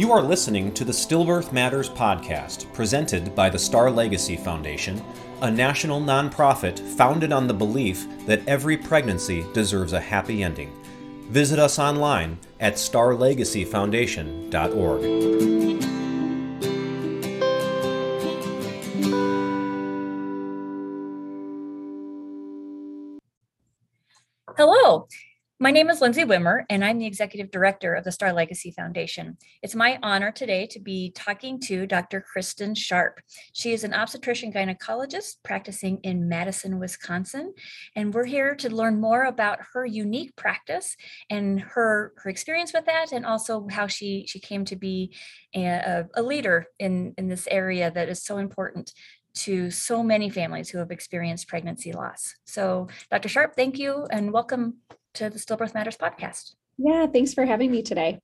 You are listening to the Stillbirth Matters podcast, presented by the Star Legacy Foundation, a national nonprofit founded on the belief that every pregnancy deserves a happy ending. Visit us online at starlegacyfoundation.org. my name is Lindsay Wimmer, and I'm the Executive Director of the Star Legacy Foundation. It's my honor today to be talking to Dr. Kristen Sharp. She is an obstetrician gynecologist practicing in Madison, Wisconsin, and we're here to learn more about her unique practice and her, her experience with that, and also how she, she came to be a, a leader in, in this area that is so important to so many families who have experienced pregnancy loss. So, Dr. Sharp, thank you and welcome to the Stillbirth Matters podcast. Yeah, thanks for having me today.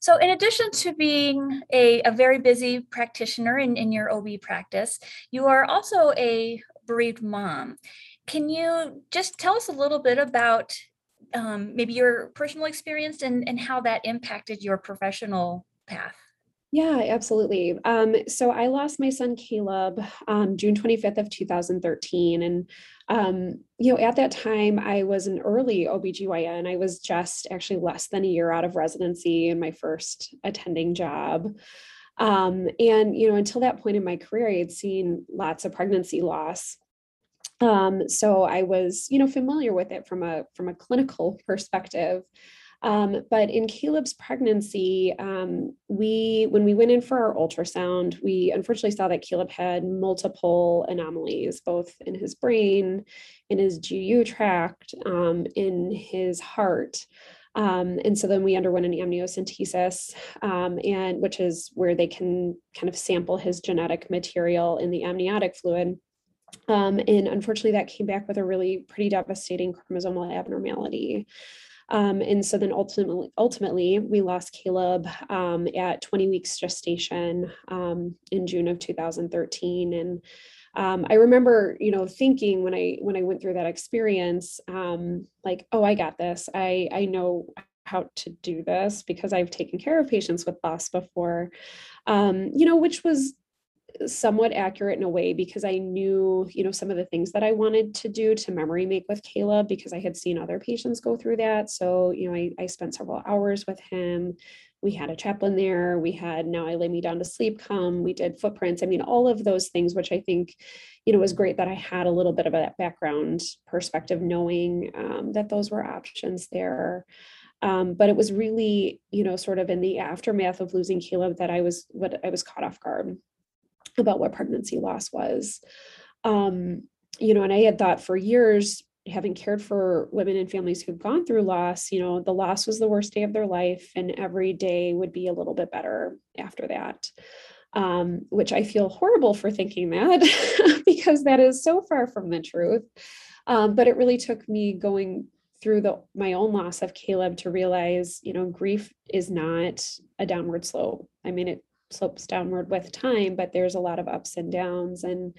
So, in addition to being a, a very busy practitioner in, in your OB practice, you are also a bereaved mom. Can you just tell us a little bit about um, maybe your personal experience and, and how that impacted your professional path? Yeah, absolutely. Um, so I lost my son Caleb um, June 25th of 2013. And, um, you know, at that time I was an early OBGYN. I was just actually less than a year out of residency in my first attending job. Um, and, you know, until that point in my career, I had seen lots of pregnancy loss. Um, so I was, you know, familiar with it from a from a clinical perspective. Um, but in Caleb's pregnancy, um, we when we went in for our ultrasound, we unfortunately saw that Caleb had multiple anomalies, both in his brain, in his GU tract, um, in his heart. Um, and so then we underwent an amniocentesis, um, and which is where they can kind of sample his genetic material in the amniotic fluid. Um, and unfortunately, that came back with a really pretty devastating chromosomal abnormality. Um, and so then ultimately, ultimately, we lost Caleb um, at 20 weeks gestation um, in June of 2013. And um, I remember, you know, thinking when I when I went through that experience, um, like, oh, I got this. I I know how to do this because I've taken care of patients with loss before. Um, you know, which was somewhat accurate in a way because I knew, you know, some of the things that I wanted to do to memory make with Caleb because I had seen other patients go through that. So, you know, I, I spent several hours with him. We had a chaplain there. We had now I lay me down to sleep come. We did footprints. I mean, all of those things, which I think, you know, was great that I had a little bit of that background perspective, knowing um, that those were options there. Um, but it was really, you know, sort of in the aftermath of losing Caleb that I was what I was caught off guard about what pregnancy loss was. Um, you know, and I had thought for years, having cared for women and families who've gone through loss, you know, the loss was the worst day of their life, and every day would be a little bit better after that. Um, which I feel horrible for thinking that because that is so far from the truth. Um, but it really took me going through the my own loss of Caleb to realize, you know, grief is not a downward slope. I mean, it slopes downward with time, but there's a lot of ups and downs. And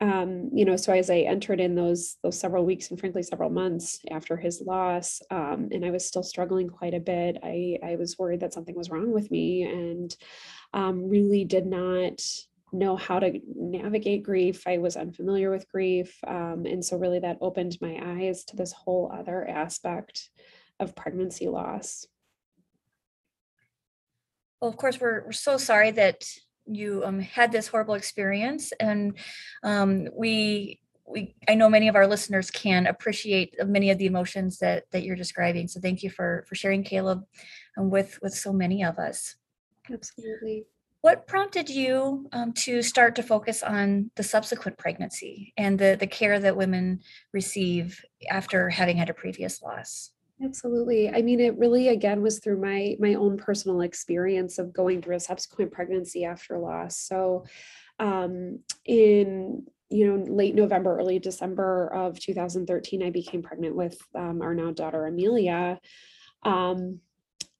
um, you know, so as I entered in those those several weeks and frankly several months after his loss, um, and I was still struggling quite a bit. I I was worried that something was wrong with me, and um, really did not know how to navigate grief. I was unfamiliar with grief, um, and so really that opened my eyes to this whole other aspect of pregnancy loss. Well, of course, we're, we're so sorry that you um, had this horrible experience, and um, we we I know many of our listeners can appreciate many of the emotions that that you're describing. So thank you for for sharing, Caleb, and with with so many of us. Absolutely. What prompted you um, to start to focus on the subsequent pregnancy and the the care that women receive after having had a previous loss? Absolutely. I mean, it really again was through my my own personal experience of going through a subsequent pregnancy after loss. So, um, in you know late November, early December of 2013, I became pregnant with um, our now daughter Amelia. Um,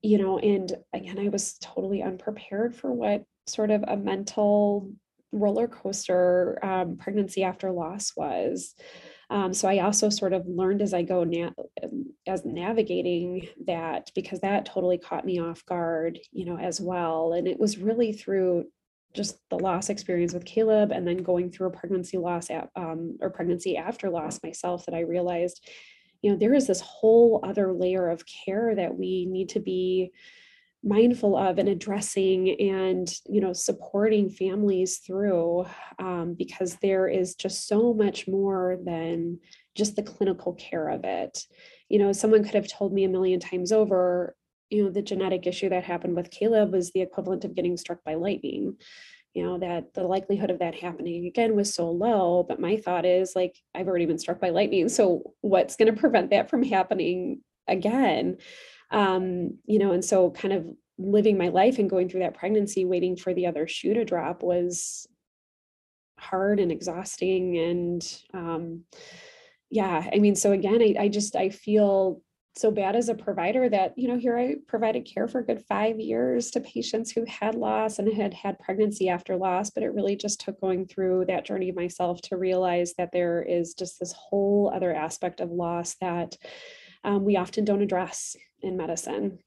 you know, and again, I was totally unprepared for what sort of a mental roller coaster um, pregnancy after loss was. Um, so I also sort of learned as I go na- um, as navigating that because that totally caught me off guard, you know, as well. And it was really through just the loss experience with Caleb and then going through a pregnancy loss at, um, or pregnancy after loss myself that I realized, you know, there is this whole other layer of care that we need to be mindful of and addressing and you know supporting families through um, because there is just so much more than just the clinical care of it. You know someone could have told me a million times over you know the genetic issue that happened with caleb was the equivalent of getting struck by lightning. You know that the likelihood of that happening again was so low but my thought is like i've already been struck by lightning so what's going to prevent that from happening again um, you know, and so kind of living my life and going through that pregnancy, waiting for the other shoe to drop was hard and exhausting. And um, yeah, I mean, so again, I, I just I feel so bad as a provider that you know here i provided care for a good five years to patients who had loss and had had pregnancy after loss but it really just took going through that journey myself to realize that there is just this whole other aspect of loss that um, we often don't address in medicine.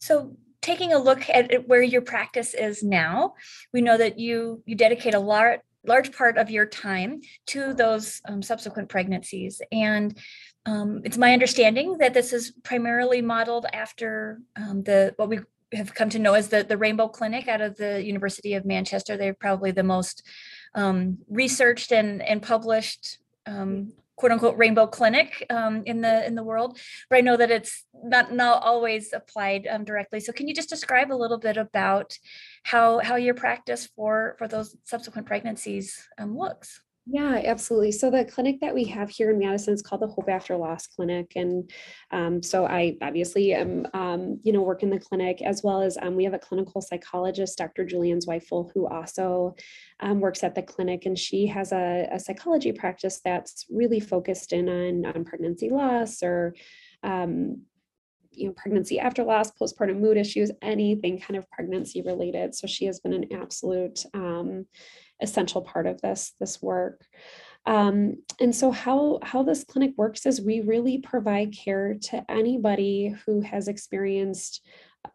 So taking a look at where your practice is now, we know that you you dedicate a large large part of your time to those um, subsequent pregnancies and um, it's my understanding that this is primarily modeled after um, the what we have come to know as the, the Rainbow Clinic out of the University of Manchester. They're probably the most um, researched and, and published um, quote unquote rainbow clinic um, in the in the world but i know that it's not not always applied um, directly. So can you just describe a little bit about how how your practice for for those subsequent pregnancies um, looks yeah, absolutely. So the clinic that we have here in Madison is called the Hope After Loss Clinic, and um, so I obviously am, um, you know, work in the clinic as well as um, we have a clinical psychologist, Dr. Julianne Zweifel, who also um, works at the clinic, and she has a, a, psychology practice that's really focused in on, on pregnancy loss or um, you know pregnancy after loss postpartum mood issues anything kind of pregnancy related so she has been an absolute um, essential part of this this work. Um, and so how how this clinic works is we really provide care to anybody who has experienced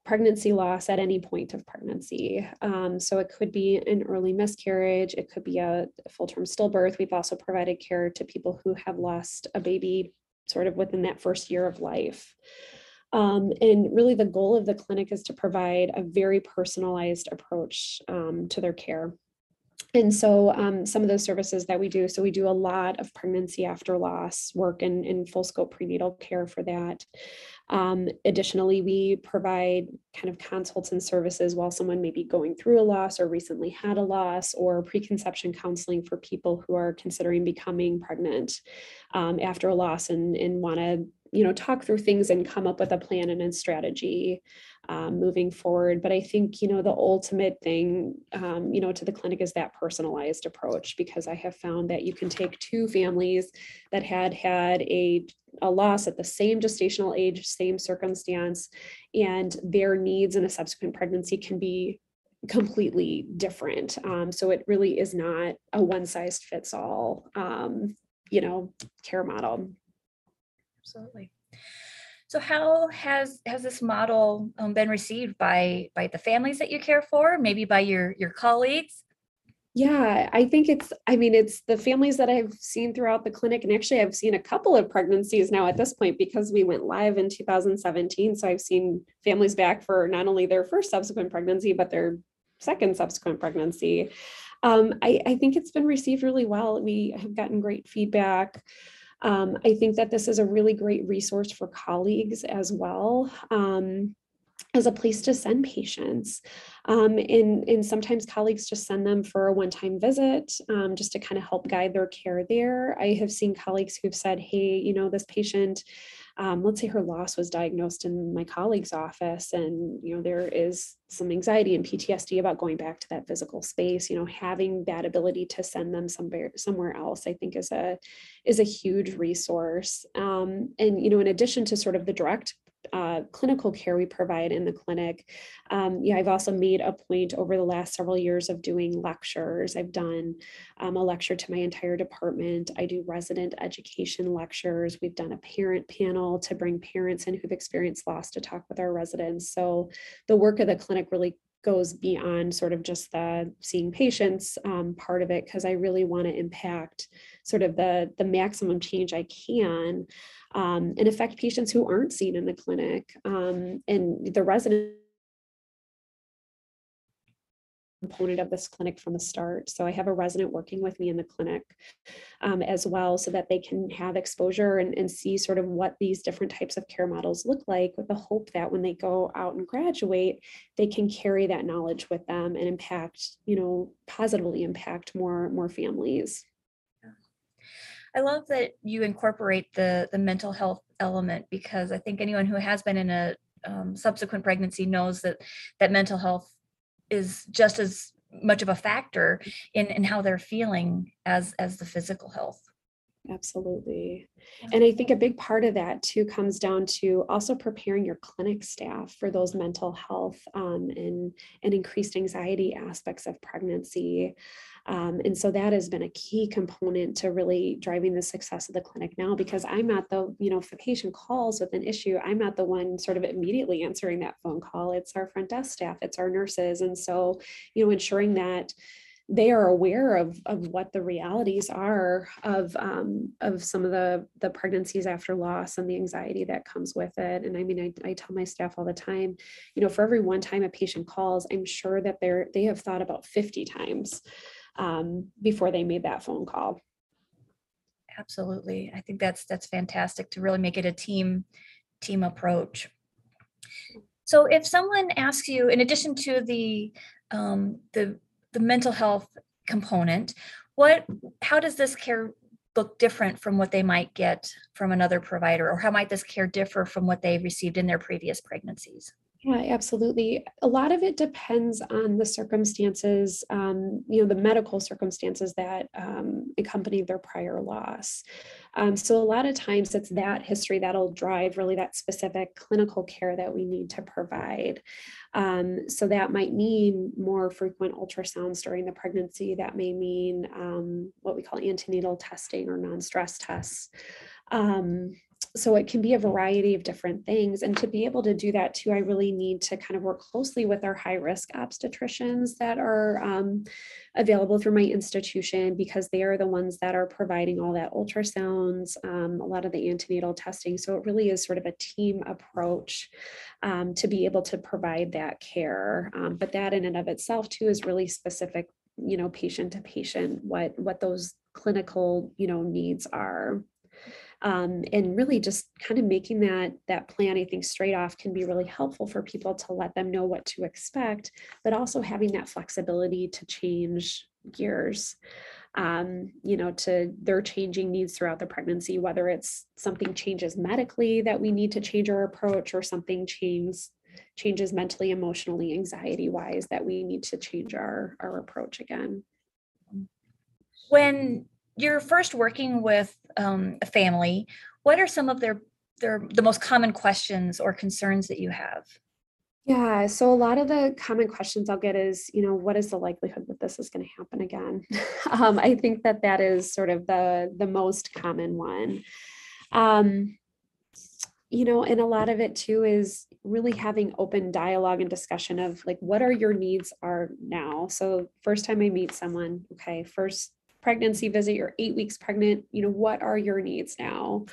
pregnancy loss at any point of pregnancy. Um, so it could be an early miscarriage, it could be a full-term stillbirth. We've also provided care to people who have lost a baby sort of within that first year of life. Um, and really the goal of the clinic is to provide a very personalized approach um, to their care and so um, some of those services that we do so we do a lot of pregnancy after loss work and in full scope prenatal care for that. Um, additionally we provide kind of consults and services while someone may be going through a loss or recently had a loss or preconception counseling for people who are considering becoming pregnant um, after a loss and, and want to you know talk through things and come up with a plan and a strategy um, moving forward. But i think you know the ultimate thing um, you know to the clinic is that personalized approach because i have found that you can take two families that had had a a loss at the same gestational age same circumstance and their needs in a subsequent pregnancy can be completely different. Um, so it really is not a one size fits all um, you know care model absolutely. So how has has this model um, been received by by the families that you care for, maybe by your your colleagues? Yeah, I think it's, I mean, it's the families that I've seen throughout the clinic. And actually, I've seen a couple of pregnancies now at this point because we went live in 2017. So I've seen families back for not only their first subsequent pregnancy, but their second subsequent pregnancy. Um, I, I think it's been received really well. We have gotten great feedback. Um, I think that this is a really great resource for colleagues as well. Um, as a place to send patients. Um, and, and sometimes colleagues just send them for a one-time visit um, just to kind of help guide their care there. I have seen colleagues who've said, hey, you know, this patient um, let's say her loss was diagnosed in my colleague's office and you know there is some anxiety and ptsd about going back to that physical space you know having that ability to send them somewhere somewhere else i think is a is a huge resource um, and you know in addition to sort of the direct uh, clinical care we provide in the clinic. Um, yeah, I've also made a point over the last several years of doing lectures. I've done um, a lecture to my entire department. I do resident education lectures. We've done a parent panel to bring parents in who've experienced loss to talk with our residents. So the work of the clinic really goes beyond sort of just the seeing patients um, part of it because I really want to impact sort of the the maximum change I can um, and affect patients who aren't seen in the clinic um, and the resident component of this clinic from the start. So I have a resident working with me in the clinic um, as well so that they can have exposure and, and see sort of what these different types of care models look like with the hope that when they go out and graduate, they can carry that knowledge with them and impact, you know, positively impact more, more families. I love that you incorporate the the mental health element because I think anyone who has been in a um, subsequent pregnancy knows that that mental health is just as much of a factor in in how they're feeling as as the physical health Absolutely. And I think a big part of that too comes down to also preparing your clinic staff for those mental health um, and, and increased anxiety aspects of pregnancy. Um, and so that has been a key component to really driving the success of the clinic now because I'm not the, you know, if a patient calls with an issue, I'm not the one sort of immediately answering that phone call. It's our front desk staff, it's our nurses. And so, you know, ensuring that they are aware of, of what the realities are of um, of some of the the pregnancies after loss and the anxiety that comes with it. And I mean, I, I tell my staff all the time, you know, for every one time a patient calls, I'm sure that they're they have thought about 50 times um, before they made that phone call. absolutely i think that's that's fantastic to really make it a team team approach so if someone asks you in addition to the um, the the mental health component what how does this care look different from what they might get from another provider? Or how might this care differ from what they received in their previous pregnancies Yeah, absolutely. A lot of it depends on the circumstances, um, you know, the medical circumstances that um, accompany their prior loss. Um, so a lot of times it's that history that'll drive really that specific clinical care that we need to provide. Um, so that might mean more frequent ultrasounds during the pregnancy. That may mean um, what we call antenatal testing or non-stress tests. Um, so it can be a variety of different things. And to be able to do that too, I really need to kind of work closely with our high risk obstetricians that are um, available through my institution because they are the ones that are providing all that ultrasounds, um, a lot of the antenatal testing. So it really is sort of a team approach um, to be able to provide that care. Um, but that in and of itself too is really specific, you know, patient to patient, what what those clinical, you know, needs are um, and really just kind of making that that plan i think straight off can be really helpful for people to let them know what to expect but also having that flexibility to change gears um, you know to their changing needs throughout the pregnancy whether it's something changes medically that we need to change our approach or something changes changes mentally emotionally anxiety wise that we need to change our our approach again. When you're first working with um, a family, what are some of their their the most common questions or concerns that you have? Yeah, so a lot of the common questions I'll get is, you know, what is the likelihood that this is going to happen again? um, I think that that is sort of the the most common one. Um, you know, and a lot of it too is really having open dialogue and discussion of like what are your needs are now. So first time I meet someone, okay, first pregnancy visit, you're eight weeks pregnant, you know, what are your needs now?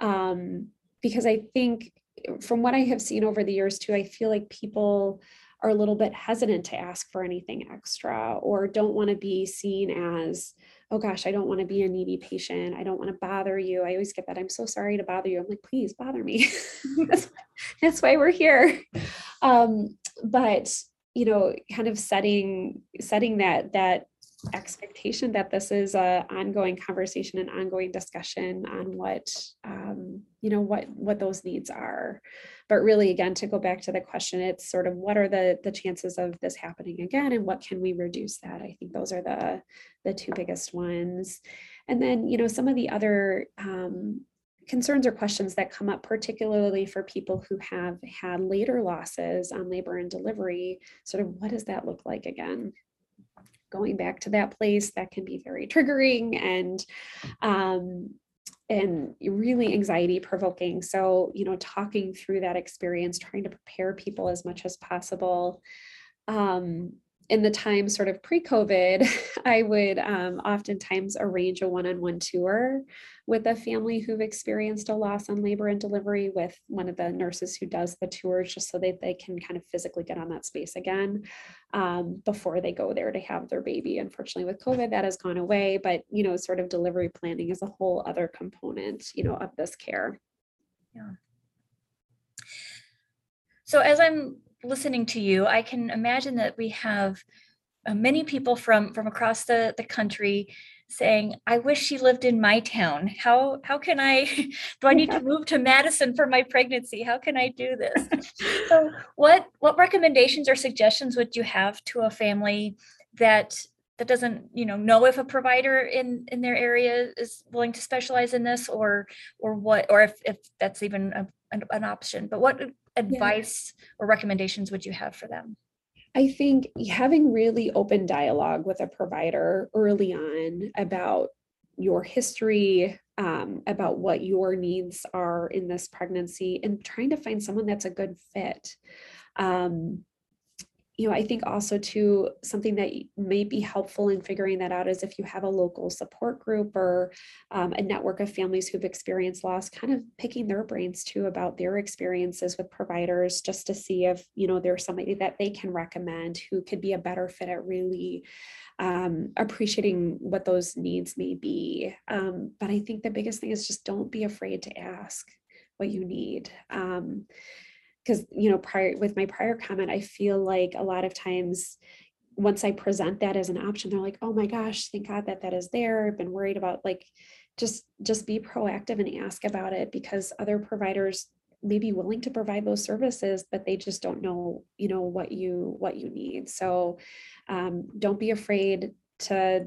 Um, because I think from what I have seen over the years too, I feel like people are a little bit hesitant to ask for anything extra or don't want to be seen as, oh gosh, I don't want to be a needy patient. I don't want to bother you. I always get that. I'm so sorry to bother you. I'm like, please bother me. that's, why we're here. Um, but you know, kind of setting setting that that expectation that this is a ongoing conversation and ongoing discussion on what um, you know what what those needs are but really again to go back to the question it's sort of what are the the chances of this happening again and what can we reduce that i think those are the the two biggest ones and then you know some of the other um, concerns or questions that come up, particularly for people who have had later losses on labor and delivery. Sort of what does that look like again? Going back to that place that can be very triggering and um, and really anxiety provoking. So, you know, talking through that experience, trying to prepare people as much as possible. Um, in the time sort of pre-COVID, I would um, oftentimes arrange a one-on-one tour with a family who've experienced a loss on labor and delivery with one of the nurses who does the tours, just so that they can kind of physically get on that space again um, before they go there to have their baby. Unfortunately, with COVID, that has gone away, but you know, sort of delivery planning is a whole other component, you know, of this care. Yeah. So as I'm listening to you, I can imagine that we have uh, many people from from across the the country saying, "I wish she lived in my town. How how can I? do I need to move to Madison for my pregnancy? How can I do this?" so, what what recommendations or suggestions would you have to a family that that doesn't you know know if a provider in in their area is willing to specialize in this or or what or if if that's even a, an, an option but what advice yeah. or recommendations would you have for them? I think having really open dialogue with a provider early on about your history, um, about what your needs are in this pregnancy, and trying to find someone that's a good fit. Um, you know, I think also too something that may be helpful in figuring that out is if you have a local support group or um, a network of families who've experienced loss, kind of picking their brains too about their experiences with providers, just to see if you know there's somebody that they can recommend who could be a better fit at really um, appreciating what those needs may be. Um, but I think the biggest thing is just don't be afraid to ask what you need. Um, because you know prior with my prior comment i feel like a lot of times once i present that as an option they're like oh my gosh thank god that that is there i've been worried about like just just be proactive and ask about it because other providers may be willing to provide those services but they just don't know you know what you what you need so um, don't be afraid to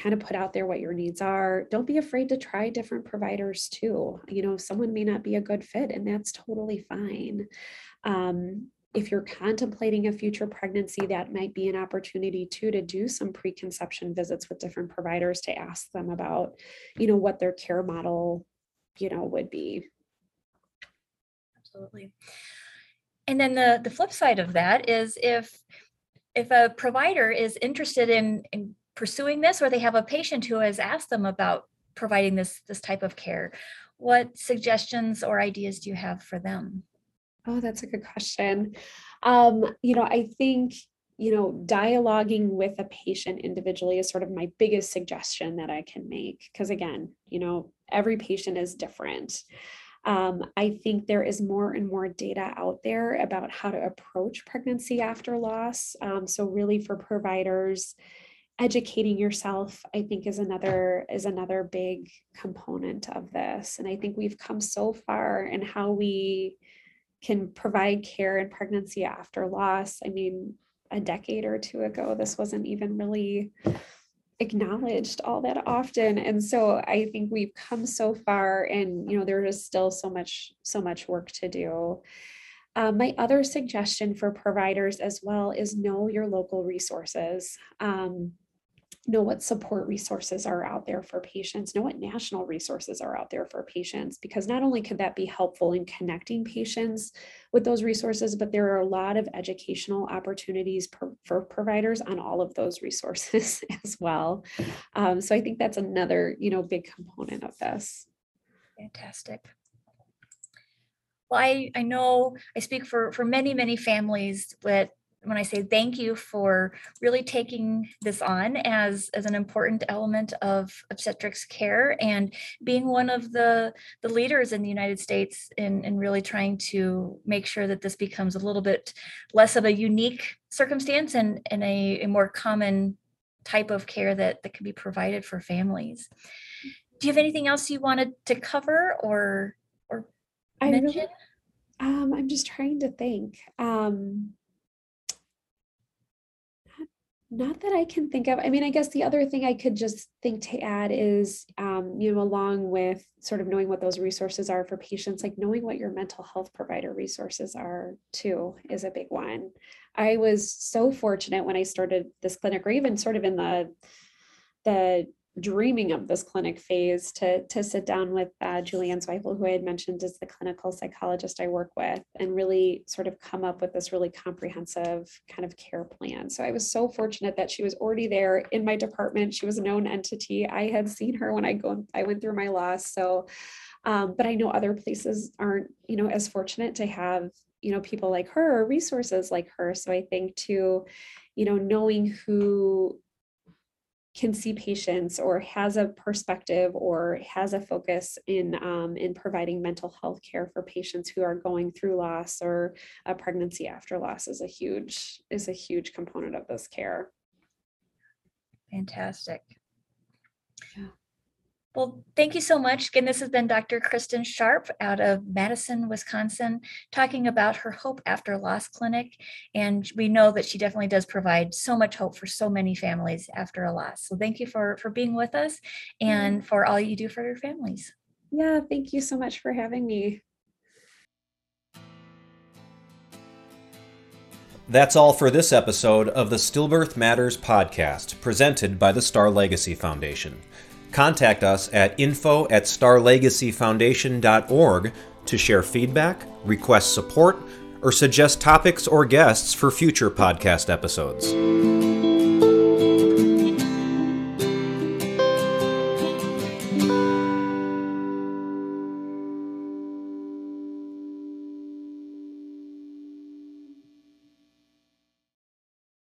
kind of put out there what your needs are. Don't be afraid to try different providers too. You know, someone may not be a good fit, and that's totally fine. Um, if you're contemplating a future pregnancy, that might be an opportunity too to do some preconception visits with different providers to ask them about, you know, what their care model, you know, would be. Absolutely. And then the the flip side of that is if if a provider is interested in, in pursuing this or they have a patient who has asked them about providing this this type of care what suggestions or ideas do you have for them oh that's a good question. Um, you know i think you know dialoguing with a patient individually is sort of my biggest suggestion that i can make because again you know every patient is different. Um, I think there is more and more data out there about how to approach pregnancy after loss. Um, so, really, for providers, educating yourself i think is another is another big component of this. And i think we've come so far in how we can provide care in pregnancy after loss. I mean a decade or two ago this wasn't even really acknowledged all that often. And so i think we've come so far and you know there is still so much so much work to do. Uh, my other suggestion for providers as well is know your local resources. Um, know what support resources are out there for patients, know what national resources are out there for patients, because not only could that be helpful in connecting patients with those resources, but there are a lot of educational opportunities per, for providers on all of those resources as well. Um, so I think that's another, you know, big component of this. Fantastic. Well, I, I know I speak for, for many, many families that when I say thank you for really taking this on as, as an important element of obstetrics care and being one of the, the leaders in the United States in, in really trying to make sure that this becomes a little bit less of a unique circumstance and, and a, a more common type of care that, that can be provided for families. Do you have anything else you wanted to cover or or I mention? Really, um, I'm just trying to think. Um, Not that I can think of. I mean, I guess the other thing I could just think to add is, um, you know, along with sort of knowing what those resources are for patients, like knowing what your mental health provider resources are too is a big one. I was so fortunate when I started this clinic, or even sort of in the the dreaming of this clinic phase to to sit down with uh, Julianne Zweifel, who I had mentioned is the clinical psychologist I work with, and really sort of come up with this really comprehensive kind of care plan. So I was so fortunate that she was already there in my department. She was a known entity. I had seen her when I go I went through my loss. So, um, but I know other places aren't you know as fortunate to have you know people like her or resources like her. So I think too, you know, knowing who can see patients or has a perspective or has a focus in um, in providing mental health care for patients who are going through loss or a pregnancy after loss is a huge is a huge component of this care. Fantastic. Yeah. Well, thank you so much. Again, this has been Dr. Kristen Sharp out of Madison, Wisconsin, talking about her Hope After Loss Clinic. And we know that she definitely does provide so much hope for so many families after a loss. So thank you for, for being with us and mm-hmm. for all you do for your families. Yeah, thank you so much for having me. That's all for this episode of the Stillbirth Matters podcast, presented by the Star Legacy Foundation. Contact us at info at starlegacyfoundation.org to share feedback, request support, or suggest topics or guests for future podcast episodes.